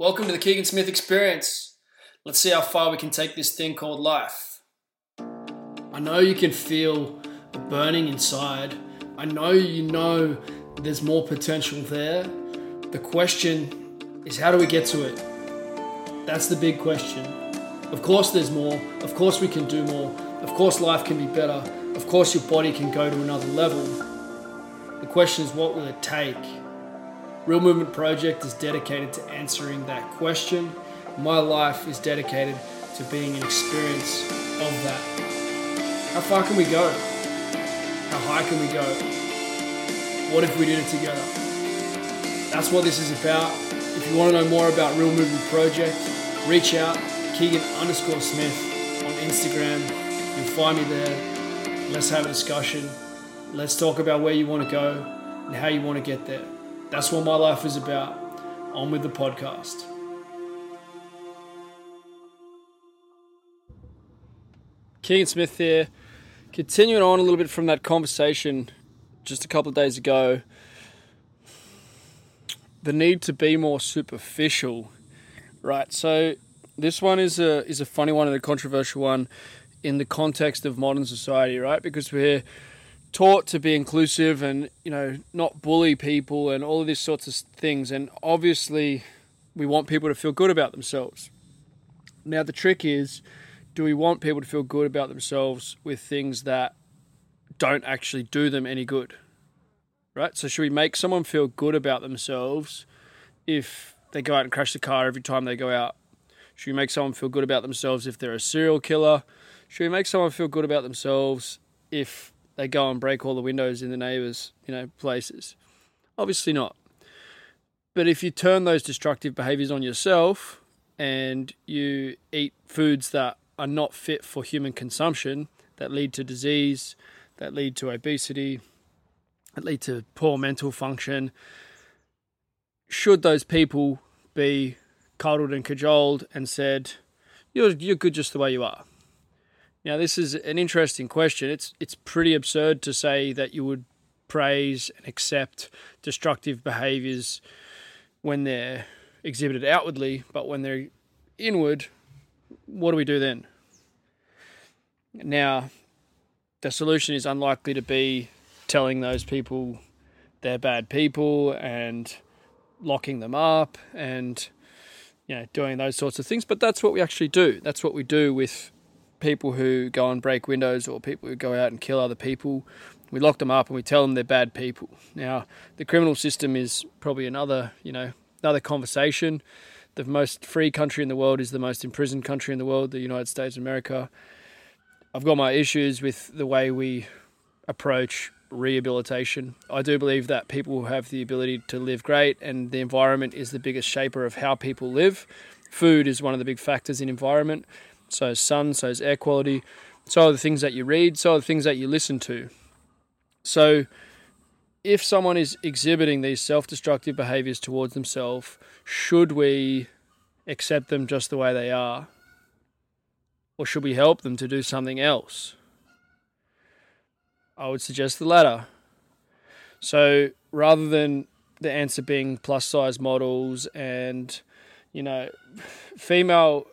Welcome to the Keegan Smith Experience. Let's see how far we can take this thing called life. I know you can feel the burning inside. I know you know there's more potential there. The question is how do we get to it? That's the big question. Of course, there's more. Of course, we can do more. Of course, life can be better. Of course, your body can go to another level. The question is, what will it take? Real Movement Project is dedicated to answering that question. My life is dedicated to being an experience of that. How far can we go? How high can we go? What if we did it together? That's what this is about. If you want to know more about Real Movement Project, reach out, Keegan underscore Smith on Instagram. You'll find me there. Let's have a discussion. Let's talk about where you want to go and how you want to get there. That's what my life is about. On with the podcast. Keegan Smith here. Continuing on a little bit from that conversation just a couple of days ago. The need to be more superficial, right? So this one is a is a funny one and a controversial one in the context of modern society, right? Because we're taught to be inclusive and you know not bully people and all of these sorts of things. And obviously we want people to feel good about themselves. Now the trick is do we want people to feel good about themselves with things that don't actually do them any good? Right? So should we make someone feel good about themselves if they go out and crash the car every time they go out? Should we make someone feel good about themselves if they're a serial killer? Should we make someone feel good about themselves if they go and break all the windows in the neighbours, you know, places. Obviously not. But if you turn those destructive behaviours on yourself and you eat foods that are not fit for human consumption, that lead to disease, that lead to obesity, that lead to poor mental function, should those people be coddled and cajoled and said, you're, you're good just the way you are? Now, this is an interesting question. It's it's pretty absurd to say that you would praise and accept destructive behaviors when they're exhibited outwardly, but when they're inward, what do we do then? Now, the solution is unlikely to be telling those people they're bad people and locking them up and you know doing those sorts of things but that's what we actually do that's what we do with people who go and break windows or people who go out and kill other people. We lock them up and we tell them they're bad people. Now, the criminal system is probably another, you know, another conversation. The most free country in the world is the most imprisoned country in the world, the United States of America. I've got my issues with the way we approach rehabilitation. I do believe that people have the ability to live great, and the environment is the biggest shaper of how people live. Food is one of the big factors in environment so is sun, so is air quality, so are the things that you read, so are the things that you listen to. So if someone is exhibiting these self destructive behaviors towards themselves, should we accept them just the way they are? Or should we help them to do something else? I would suggest the latter. So rather than the answer being plus size models and, you know, female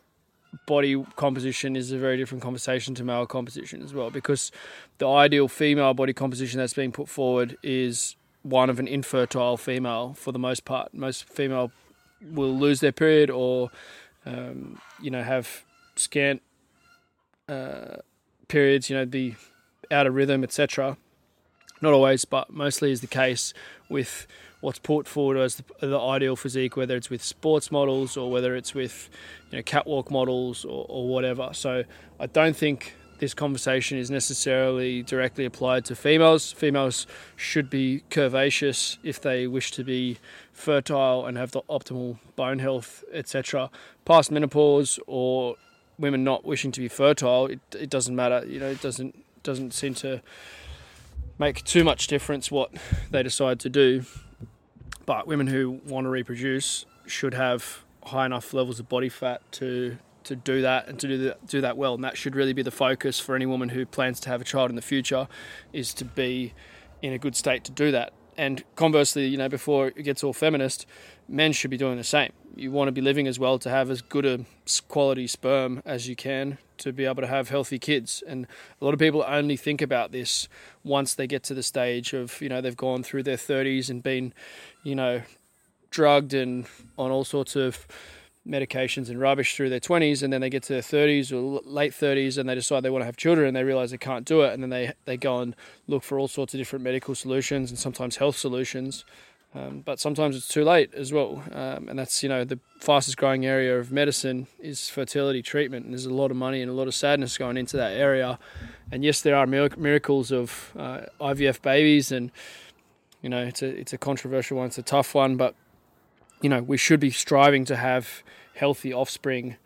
body composition is a very different conversation to male composition as well because the ideal female body composition that's being put forward is one of an infertile female for the most part. Most female will lose their period or um, you know have scant uh, periods, you know, be out of rhythm, etc. Not always, but mostly is the case with what's put forward as the, the, ideal physique, whether it's with sports models or whether it's with you know catwalk models or, or whatever. So I don't think this conversation is necessarily directly applied to females. Females should be curvaceous if they wish to be fertile and have the optimal bone health, etc. Past menopause or women not wishing to be fertile, it, it doesn't matter. You know, it doesn't doesn't seem to make too much difference what they decide to do. But women who want to reproduce should have high enough levels of body fat to to do that and to do that, do that well. And that should really be the focus for any woman who plans to have a child in the future, is to be in a good state to do that. and conversely, you know, before it gets all feminist, men should be doing the same. You want to be living as well to have as good a quality sperm as you can to be able to have healthy kids. And a lot of people only think about this once they get to the stage of, you know, they've gone through their 30s and been, you know, drugged and on all sorts of medications and rubbish through their 20s and then they get to their 30s or late 30s and they decide they want to have children and they realize they can't do it and then they, they go and look for all sorts of different medical solutions and sometimes health solutions. Um, but sometimes it's too late as well. Um, and that's you know the fastest growing area of medicine is fertility treatment and there's a lot of money and a lot of sadness going into that area. And yes there are miracles of uh, IVF babies and you know it's a it's a controversial one it's a tough one but you know, we should be striving to have healthy offspring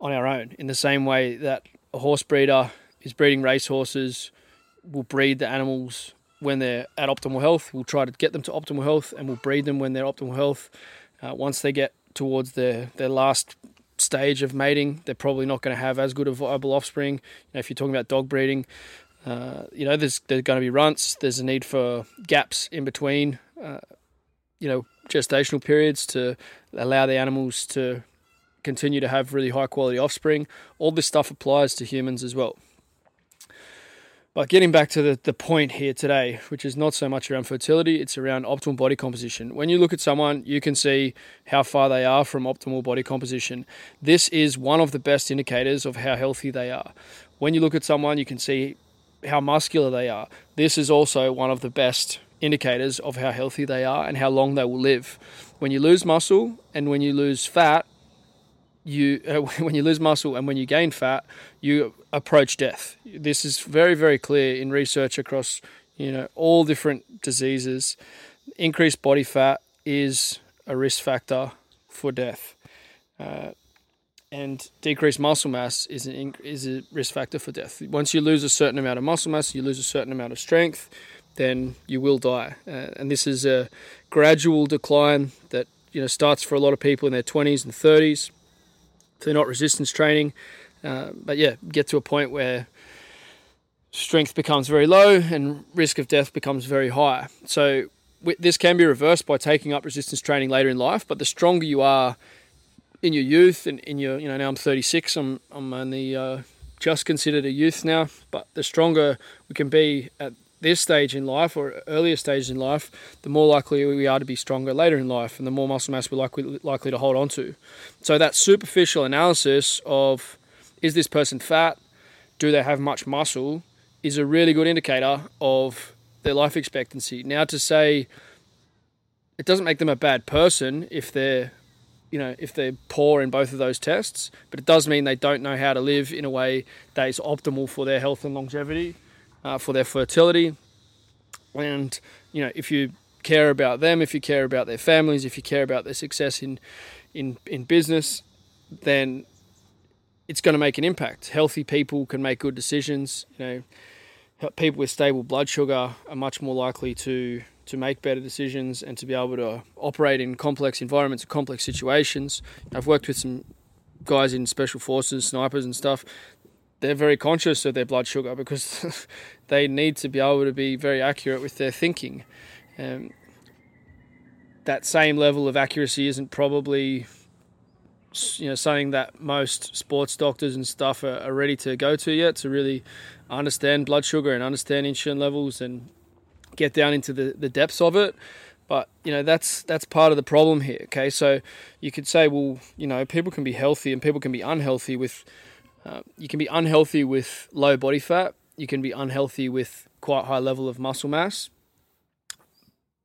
on our own in the same way that a horse breeder is breeding race horses, will breed the animals when they're at optimal health. We'll try to get them to optimal health and we'll breed them when they're optimal health. Uh, once they get towards their, their last stage of mating, they're probably not going to have as good a viable offspring. You know, if you're talking about dog breeding, uh, you know, there's, there's going to be runts, there's a need for gaps in between. Uh, you know, gestational periods to allow the animals to continue to have really high quality offspring. All this stuff applies to humans as well. But getting back to the, the point here today, which is not so much around fertility, it's around optimal body composition. When you look at someone, you can see how far they are from optimal body composition. This is one of the best indicators of how healthy they are. When you look at someone, you can see how muscular they are. This is also one of the best indicators of how healthy they are and how long they will live. When you lose muscle and when you lose fat, you uh, when you lose muscle and when you gain fat, you approach death. This is very very clear in research across you know all different diseases. Increased body fat is a risk factor for death. Uh, and decreased muscle mass is an is a risk factor for death. Once you lose a certain amount of muscle mass, you lose a certain amount of strength, then you will die. Uh, and this is a gradual decline that you know starts for a lot of people in their 20s and 30s. they're not resistance training, uh, but yeah, get to a point where strength becomes very low and risk of death becomes very high. So this can be reversed by taking up resistance training later in life. But the stronger you are in your youth and in your you know now I'm 36, I'm I'm only uh, just considered a youth now. But the stronger we can be at this stage in life or earlier stages in life, the more likely we are to be stronger later in life and the more muscle mass we're likely, likely to hold on to. So, that superficial analysis of is this person fat? Do they have much muscle? is a really good indicator of their life expectancy. Now, to say it doesn't make them a bad person if they're you know if they're poor in both of those tests but it does mean they don't know how to live in a way that is optimal for their health and longevity uh, for their fertility. And, you know, if you care about them, if you care about their families, if you care about their success in, in, in business, then it's going to make an impact. Healthy people can make good decisions. You know, people with stable blood sugar are much more likely to to make better decisions and to be able to operate in complex environments and complex situations. I've worked with some guys in special forces, snipers and stuff they're very conscious of their blood sugar because they need to be able to be very accurate with their thinking. Um, that same level of accuracy isn't probably you know something that most sports doctors and stuff are, are, ready to go to yet to really understand blood sugar and understand insulin levels and get down into the, the depths of it but you know that's that's part of the problem here okay so you could say well you know people can be healthy and people can be unhealthy with uh, you can be unhealthy with low body fat. You can be unhealthy with quite high level of muscle mass.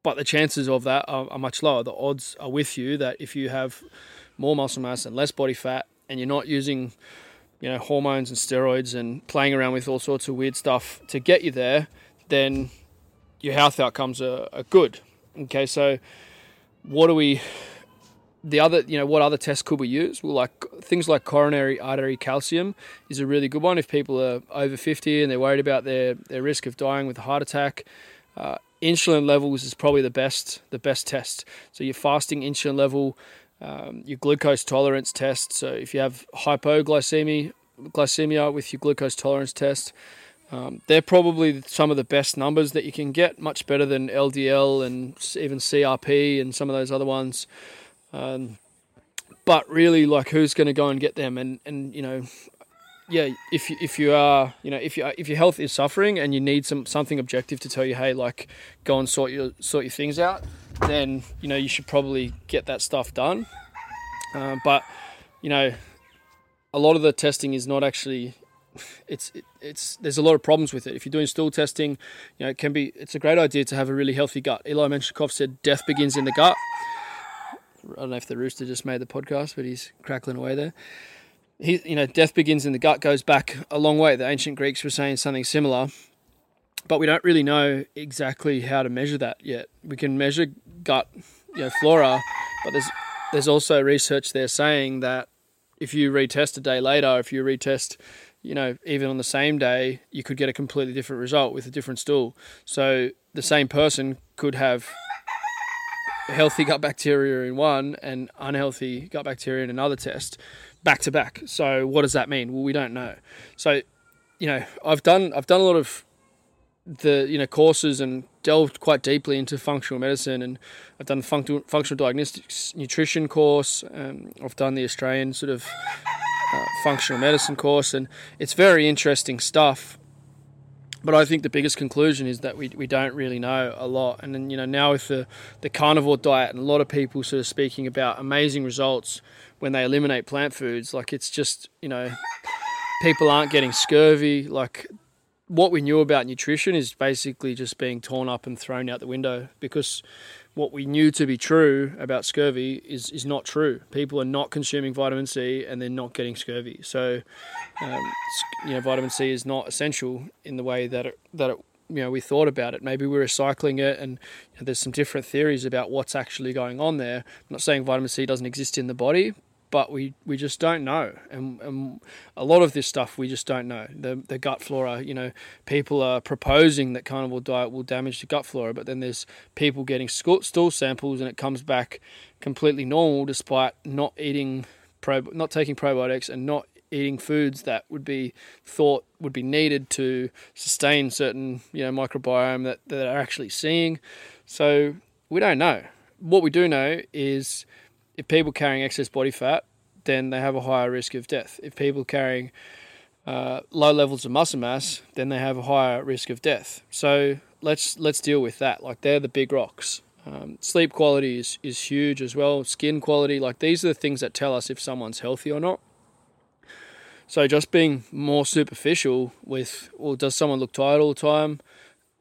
But the chances of that are, are much lower. The odds are with you that if you have more muscle mass and less body fat, and you're not using, you know, hormones and steroids and playing around with all sorts of weird stuff to get you there, then your health outcomes are, are good. Okay, so what do we the other, you know, what other tests could we use? Well, like things like coronary artery calcium is a really good one if people are over 50 and they're worried about their, their risk of dying with a heart attack. Uh, insulin levels is probably the best the best test. So your fasting insulin level, um, your glucose tolerance test. So if you have hypoglycemia, glycemia with your glucose tolerance test, Um, they're probably some of the best numbers that you can get, much better than LDL and even CRP and some of those other ones. Um, but really, like, who's going to go and get them? And and you know, yeah, if you, if you are, you know, if you if your health is suffering and you need some something objective to tell you, hey, like, go and sort your sort your things out, then you know you should probably get that stuff done. Uh, but you know, a lot of the testing is not actually. It's it, it's there's a lot of problems with it. If you're doing stool testing, you know, it can be. It's a great idea to have a really healthy gut. Eli Metchnikoff said, "Death begins in the gut." I don't know if the rooster just made the podcast, but he's crackling away there he, you know, death begins in the gut goes back a long way. The ancient Greeks were saying something similar, but we don't really know exactly how to measure that yet. We can measure gut, you know, flora, but there's there's also research there saying that if you retest a day later, if you retest, you know, even on the same day, you could get a completely different result with a different stool. So the same person could have healthy gut bacteria in one and unhealthy gut bacteria in another test back to back. So what does that mean? Well, we don't know. So, you know, I've done I've done a lot of the you know courses and delved quite deeply into functional medicine and I've done functional functional diagnostics nutrition course. Um, I've done the Australian sort of uh, functional medicine course and it's very interesting stuff. But I think the biggest conclusion is that we, we don't really know a lot. And then, you know, now with the, the carnivore diet and a lot of people sort of speaking about amazing results when they eliminate plant foods. Like it's just you know people aren't getting scurvy. Like what we knew about nutrition is basically just being torn up and thrown out the window because what we knew to be true about scurvy is, is not true. People are not consuming vitamin C and they're not getting scurvy. So, um, you know, vitamin C is not essential in the way that it, that it, you know we thought about it. Maybe we're recycling it, and you know, there's some different theories about what's actually going on there. I'm not saying vitamin C doesn't exist in the body, but we, we just don't know. And, and a lot of this stuff we just don't know. The, the gut flora, you know, people are proposing that carnivore diet will damage the gut flora, but then there's people getting stool samples and it comes back completely normal despite not eating, prob- not taking probiotics and not eating foods that would be thought would be needed to sustain certain, you know, microbiome that, that are actually seeing. So we don't know. What we do know is if people carrying excess body fat, then they have a higher risk of death. If people carrying uh, low levels of muscle mass, then they have a higher risk of death. So let's let's deal with that. Like they're the big rocks. Um, sleep quality is, is huge as well. Skin quality, like these are the things that tell us if someone's healthy or not. So just being more superficial with, well, does someone look tired all the time?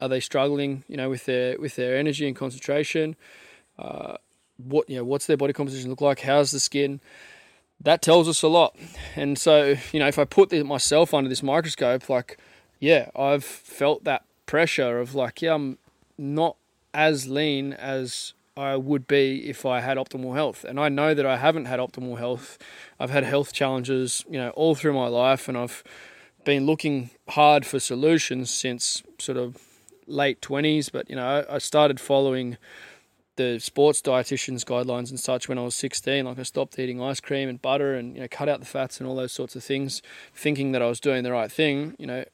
Are they struggling, you know, with their with their energy and concentration? Uh, what you know what's their body composition look like? How's the skin? That tells us a lot. And so you know if i put myself under this microscope like yeah i've felt that pressure of like yeah i'm not as lean as i would be if i had optimal health. And i know that i haven't had optimal health. I've had health challenges you know all through my life and i've been looking hard for solutions since sort of late 20s but you know i started following the sports dietitians guidelines and such when I was 16. Like I stopped eating ice cream and butter and you know cut out the fats and all those sorts of things, thinking that I was doing the right thing. You know,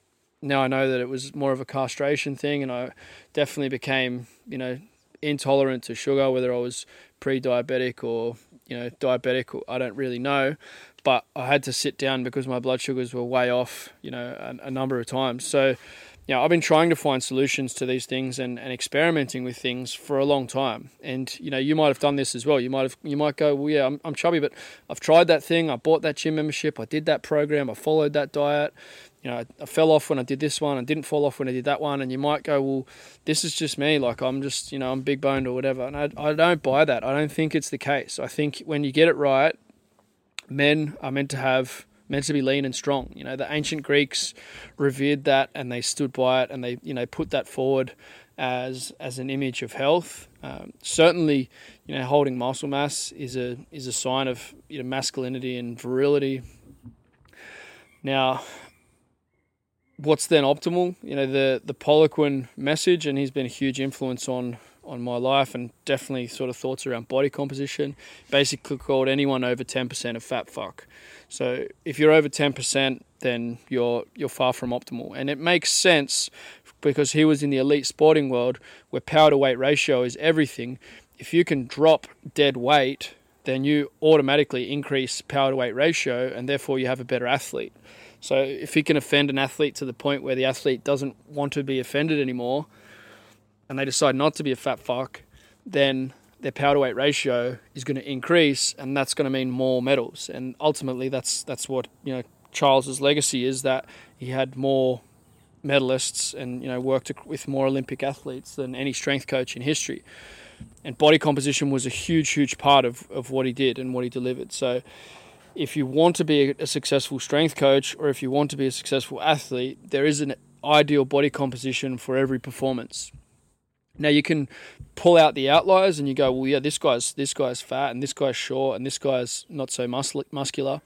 now I know that it was more of a castration thing, and I definitely became you know intolerant to sugar, whether I was pre-diabetic or you know diabetic. I don't really know, but I had to sit down because my blood sugars were way off. You know, a, a number of times. So you know, I've been trying to find solutions to these things and, and experimenting with things for a long time. And you know, you might have done this as well. You might have you might go, well, yeah, I'm, I'm chubby, but I've tried that thing. I bought that gym membership. I did that program. I followed that diet. You know, I, I fell off when I did this one. I didn't fall off when I did that one. And you might go, well, this is just me. Like I'm just, you know, I'm big boned or whatever. And I, I don't buy that. I don't think it's the case. I think when you get it right, men are meant to have meant to be lean and strong. You know, the ancient Greeks revered that and they stood by it and they, you know, put that forward as as an image of health. Um, certainly, you know, holding muscle mass is a is a sign of you know masculinity and virility. Now, what's then optimal? You know, the the Poliquin message, and he's been a huge influence on on my life and definitely sort of thoughts around body composition. Basically, called anyone over ten percent a fat fuck. So if you're over ten percent, then you're you're far from optimal, and it makes sense because he was in the elite sporting world where power to weight ratio is everything. If you can drop dead weight, then you automatically increase power to weight ratio, and therefore you have a better athlete. So if he can offend an athlete to the point where the athlete doesn't want to be offended anymore, and they decide not to be a fat fuck, then their power to weight ratio is going to increase, and that's going to mean more medals. And ultimately, that's that's what you know Charles's legacy is that he had more medalists and you know worked with more Olympic athletes than any strength coach in history. And body composition was a huge, huge part of, of what he did and what he delivered. So if you want to be a successful strength coach or if you want to be a successful athlete, there is an ideal body composition for every performance. Now you can pull out the outliers and you go, well, yeah, this guy's this guy's fat and this guy's short and this guy's not so muscular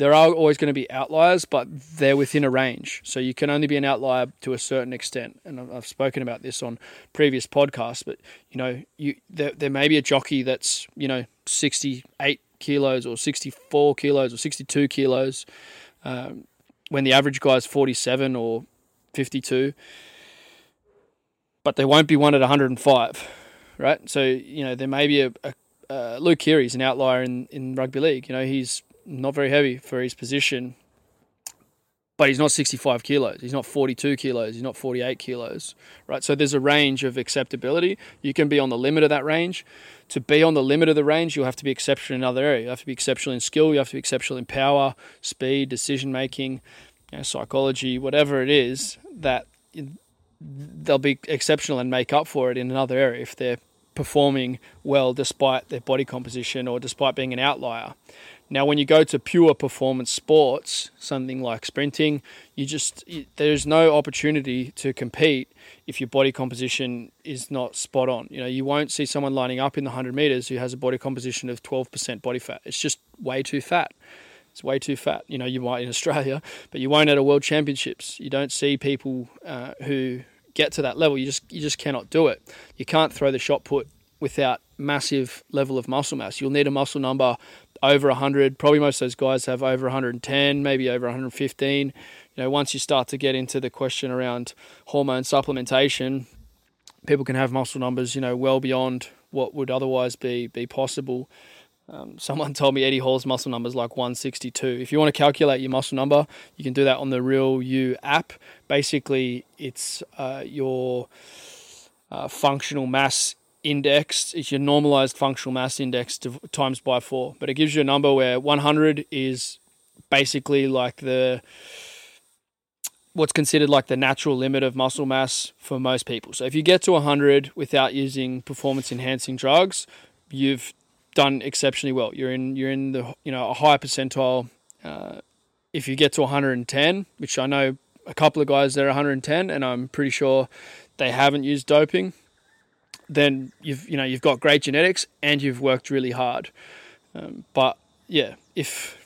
there are always going to be outliers, but they're within a range. So you can only be an outlier to a certain extent. And I've spoken about this on previous podcasts, but you know, you there, there may be a jockey that's, you know, 68 kilos or 64 kilos or 62 kilos um, when the average guy is 47 or 52, but there won't be one at 105, right? So, you know, there may be a, a uh, Luke Keary's an outlier in, in rugby league. You know, he's not very heavy for his position, but he's not 65 kilos. He's not 42 kilos. He's not 48 kilos, right? So there's a range of acceptability. You can be on the limit of that range. To be on the limit of the range, you'll have to be exceptional in another area. You have to be exceptional in skill. You have to be exceptional in power, speed, decision making, you know, psychology, whatever it is that they'll be exceptional and make up for it in another area if they're performing well despite their body composition or despite being an outlier. Now, when you go to pure performance sports, something like sprinting, you just there's no opportunity to compete if your body composition is not spot on. You know, you won't see someone lining up in the 100 meters who has a body composition of 12% body fat. It's just way too fat. It's way too fat. You know, you might in Australia, but you won't at a world championships. You don't see people uh, who get to that level. You just you just cannot do it. You can't throw the shot put without massive level of muscle mass. You'll need a muscle number over 100. Probably most of those guys have over 110, maybe over 115. You know, once you start to get into the question around hormone supplementation, people can have muscle numbers, you know, well beyond what would otherwise be be possible. Um, someone told me Eddie Hall's muscle number is like 162. If you want to calculate your muscle number, you can do that on the Real You app. Basically, it's uh, your uh, functional mass index It's your normalized functional mass index to, times by four. But it gives you a number where 100 is basically like the what's considered like the natural limit of muscle mass for most people. So if you get to 100 without using performance enhancing drugs, you've done exceptionally well. You're in you're in the you know a high percentile. Uh, if you get to 110, which I know a couple of guys that are 110, and I'm pretty sure they haven't used doping then you've you know you've got great genetics and you've worked really hard. Um, but yeah, if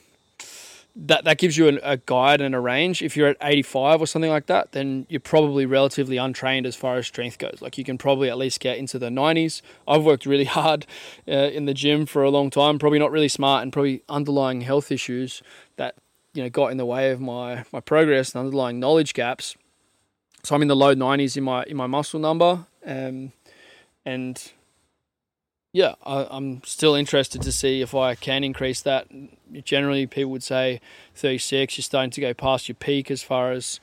that that gives you a, a, guide and a range. If you're at 85 or something like that, then you're probably relatively untrained as far as strength goes. Like you can probably at least get into the 90s. I've worked really hard uh, in the gym for a long time. Probably not really smart and probably underlying health issues that you know got in the way of my my progress and underlying knowledge gaps. So I'm in the low 90s in my in my muscle number. Um, and yeah, I, am still interested to see if I can increase that. Generally, people would say 36. You're starting to go past your peak as far as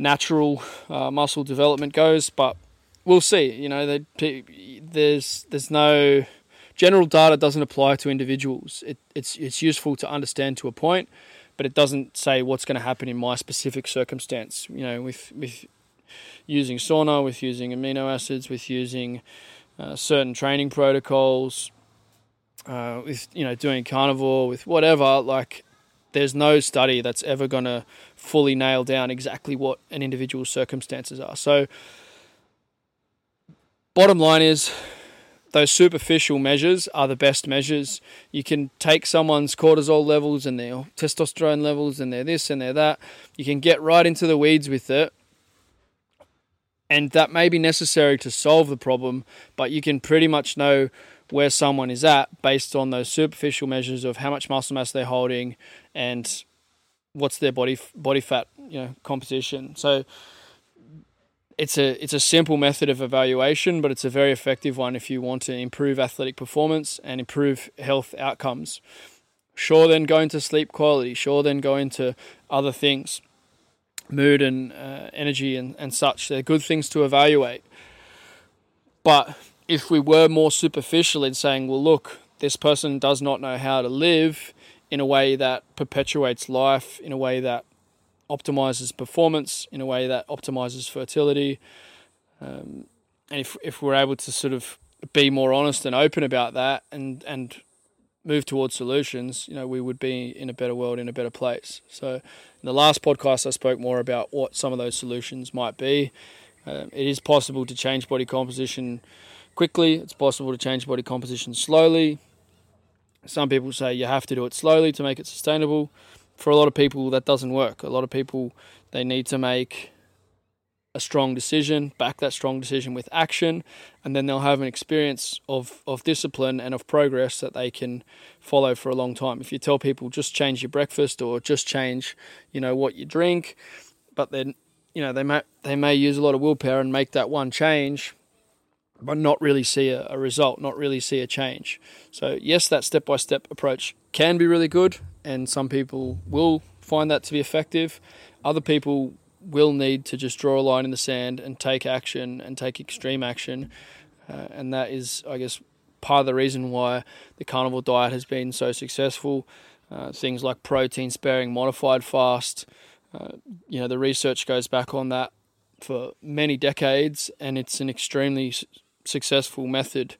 natural uh, muscle development goes, but we'll see. You know, there's there's no general data doesn't apply to individuals. It, it's it's useful to understand to a point, but it doesn't say what's going to happen in my specific circumstance. You know, with with using sauna, with using amino acids, with using uh, certain training protocols, uh, with you know doing carnivore, with whatever. Like, there's no study that's ever going to fully nail down exactly what an individual's circumstances are. So, bottom line is. Those superficial measures are the best measures. You can take someone's cortisol levels and their testosterone levels and their this and their that. You can get right into the weeds with it And that may be necessary to solve the problem, but you can pretty much know where someone is at based on those superficial measures of how much muscle mass they're holding and what's their body body fat you know composition. So it's a it's a simple method of evaluation, but it's a very effective one if you want to improve athletic performance and improve health outcomes. Sure, then go into sleep quality. Sure, then go into other things, mood and uh, energy and, and such. They're good things to evaluate. But if we were more superficial in saying, well, look, this person does not know how to live in a way that perpetuates life, in a way that optimizes performance, in a way that optimizes fertility. Um, and if, if we're able to sort of be more honest and open about that and, and move towards solutions, you know, we would be in a better world, in a better place. So, in the last podcast, I spoke more about what some of those solutions might be. Um, it is possible to change body composition quickly. It's possible to change body composition slowly. Some people say you have to do it slowly to make it sustainable. For a lot of people, that doesn't work. A lot of people, they need to make a strong decision, back that strong decision with action, and then they'll have an experience of, of discipline and of progress that they can follow for a long time. If you tell people just change your breakfast or just change, you know, what you drink, but then, you know, they may they may use a lot of willpower and make that one change, but not really see a, a result, not really see a change. So, yes, that step by step approach can be really good, and some people will find that to be effective. Other people will need to just draw a line in the sand and take action and take extreme action. Uh, and that is, I guess, part of the reason why the carnivore diet has been so successful. Uh, things like protein sparing modified fast, uh, you know, the research goes back on that for many decades, and it's an extremely successful method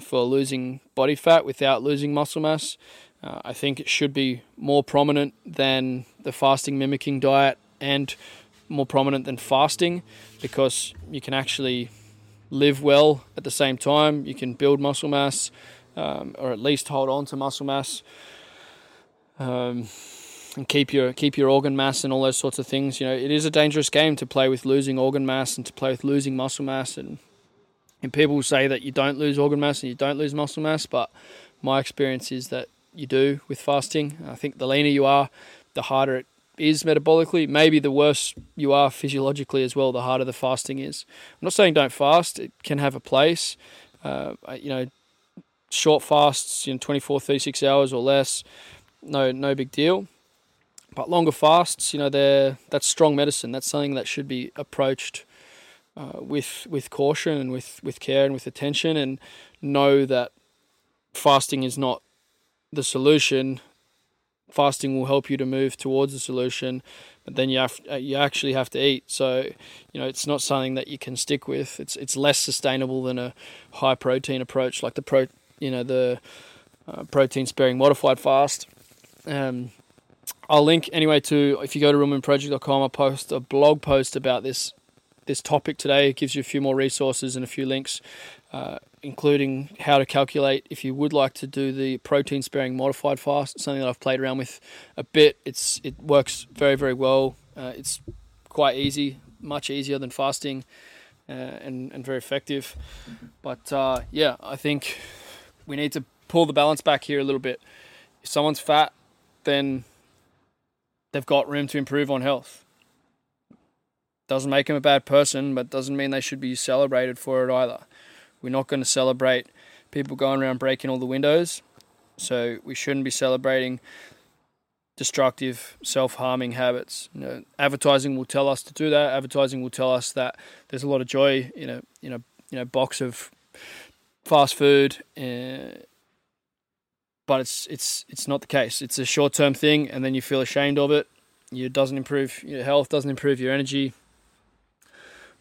for losing body fat without losing muscle mass. Uh, I think it should be more prominent than the fasting mimicking diet and more prominent than fasting because you can actually live well at the same time. You can build muscle mass um, or at least hold on to muscle mass. Um, and keep your keep your organ mass and all those sorts of things. You know, it is a dangerous game to play with losing organ mass and to play with losing muscle mass and and people say that you don't lose organ mass and you don't lose muscle mass, but my experience is that you do with fasting. I think the leaner you are, the harder it is metabolically. Maybe the worse you are physiologically as well, the harder the fasting is. I'm not saying don't fast, it can have a place. Uh, you know, short fasts, you know, 24, 36 hours or less, no, no big deal. But longer fasts, you know, they're, that's strong medicine. That's something that should be approached uh, with with caution and with, with care and with attention, and know that fasting is not the solution. Fasting will help you to move towards the solution, but then you have uh, you actually have to eat. So, you know, it's not something that you can stick with. It's it's less sustainable than a high protein approach, like the pro, you know, the uh, protein sparing modified fast. Um, I'll link anyway to if you go to realmovementproject.com, I'll post a blog post about this this topic today. It gives you a few more resources and a few links, uh, including how to calculate if you would like to do the protein sparing modified fast. It's something that I've played around with a bit. It's it works very very well. Uh, it's quite easy, much easier than fasting, uh, and and very effective. But uh, yeah, I think we need to pull the balance back here a little bit. If someone's fat, then they've got room to improve on health doesn't make them a bad person, but doesn't mean they should be celebrated for it either. We're not going to celebrate people going around breaking all the windows, so we shouldn't be celebrating destructive, self-harming habits. You know, advertising will tell us to do that. Advertising will tell us that there's a lot of joy in a in a you know box of fast food. Uh, but it's it's it's not the case. It's a short term thing, and then you feel ashamed of it. It doesn't improve your health, doesn't improve your energy,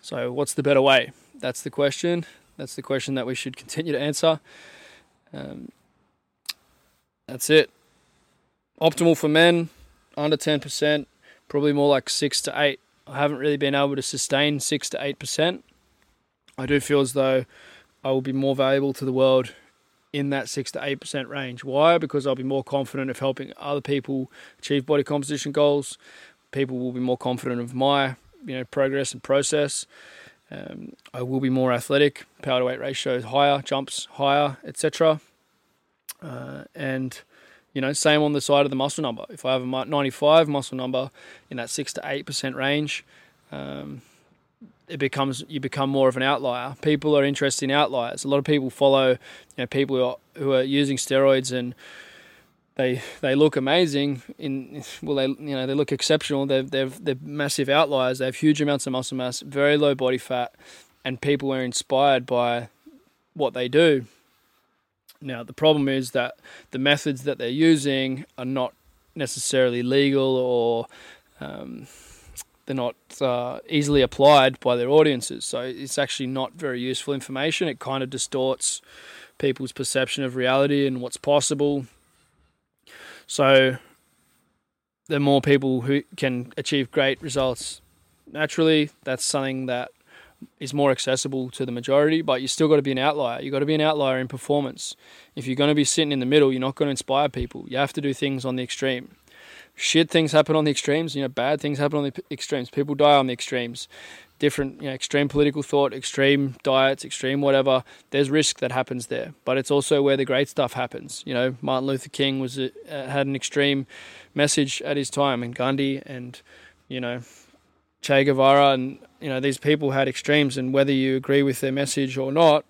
so, what's the better way? That's the question. That's the question that we should continue to answer. Um, that's it. Optimal for men, under 10%, probably more like 6 to 8. I haven't really been able to sustain 6 to 8%. I do feel as though I will be more valuable to the world in that 6 to 8% range. Why? Because I'll be more confident of helping other people achieve body composition goals. People will be more confident of my you know progress and process, Um, I will be more athletic, power to weight ratio higher, jumps higher, etc. Uh, and you know, same on the side of the muscle number. If I have a 95 muscle number in that six to eight percent range, um, it becomes you become more of an outlier. People are interested in outliers. A lot of people follow, you know, people who are, who are using steroids and they they look amazing. In well, they you know they look exceptional. They're they're they're massive outliers. They have huge amounts of muscle mass, very low body fat, and people are inspired by what they do. Now the problem is that the methods that they're using are not necessarily legal or um, they're not uh, easily applied by their audiences. So it's actually not very useful information. It kind of distorts people's perception of reality and what's possible. So the more people who can achieve great results naturally, that's something that is more accessible to the majority, but you still got to be an outlier. You've got to be an outlier in performance. If you're going to be sitting in the middle, you're not going to inspire people. You have to do things on the extreme shit things happen on the extremes. You know, bad things happen on the extremes. People die on the extremes. Different, you know, extreme political thought, extreme diets, extreme whatever. There's risk that happens there, but it's also where the great stuff happens. You know, Martin Luther King was uh, had an extreme message at his time, and Gandhi, and you know, Che Guevara, and you know, these people had extremes, and whether you agree with their message or not,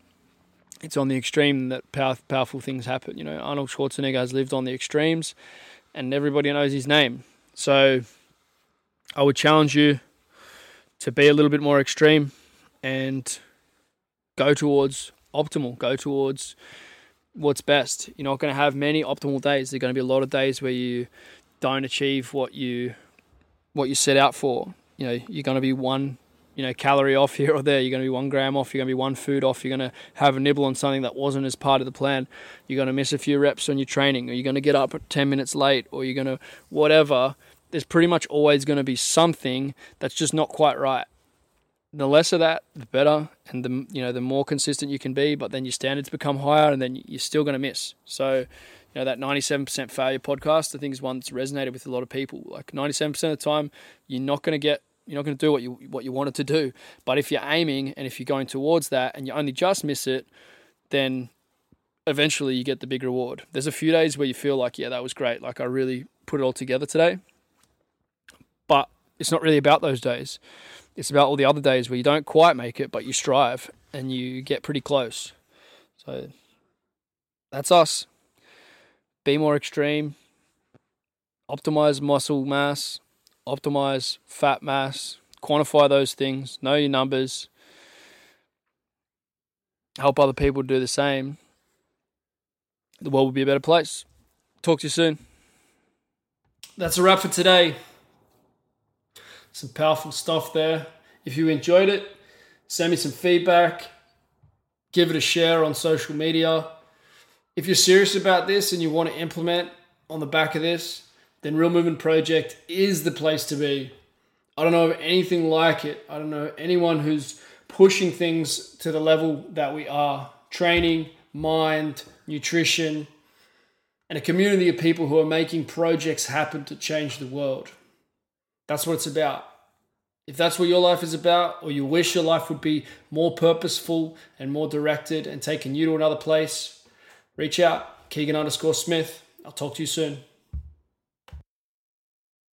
it's on the extreme that power, powerful things happen. You know, Arnold Schwarzenegger has lived on the extremes and everybody knows his name. So I would challenge you to be a little bit more extreme and go towards optimal, go towards what's best. You're not going to have many optimal days. There're going to be a lot of days where you don't achieve what you what you set out for. You know, you're going to be one you know, calorie off here or there. You're going to be one gram off. You're going to be one food off. You're going to have a nibble on something that wasn't as part of the plan. You're going to miss a few reps on your training, or you're going to get up 10 minutes late, or you're going to whatever. There's pretty much always going to be something that's just not quite right. The less of that, the better, and the you know the more consistent you can be. But then your standards become higher, and then you're still going to miss. So, you know that 97% failure podcast, I think, is one that's resonated with a lot of people. Like 97% of the time, you're not going to get you're not going to do what you what you wanted to do. But if you're aiming and if you're going towards that and you only just miss it, then eventually you get the big reward. There's a few days where you feel like, yeah, that was great. Like I really put it all together today. It's not really about those days. It's about all the other days where you don't quite make it, but you strive and you get pretty close. So that's us. Be more extreme. Optimize muscle mass optimize fat mass, quantify those things, know your numbers, help other people do the same, the world will be a better place. Talk to you soon. That's a wrap for today. Some powerful stuff there. If you enjoyed it, send me some feedback, give it a share on social media. If you're serious about this and you want to implement on the back of this, then Real Movement Project is the place to be. I don't know of anything like it. I don't know anyone who's pushing things to the level that we are training, mind, nutrition, and a community of people who are making projects happen to change the world. That's what it's about. If that's what your life is about, or you wish your life would be more purposeful and more directed and taking you to another place, reach out, Keegan underscore Smith. I'll talk to you soon.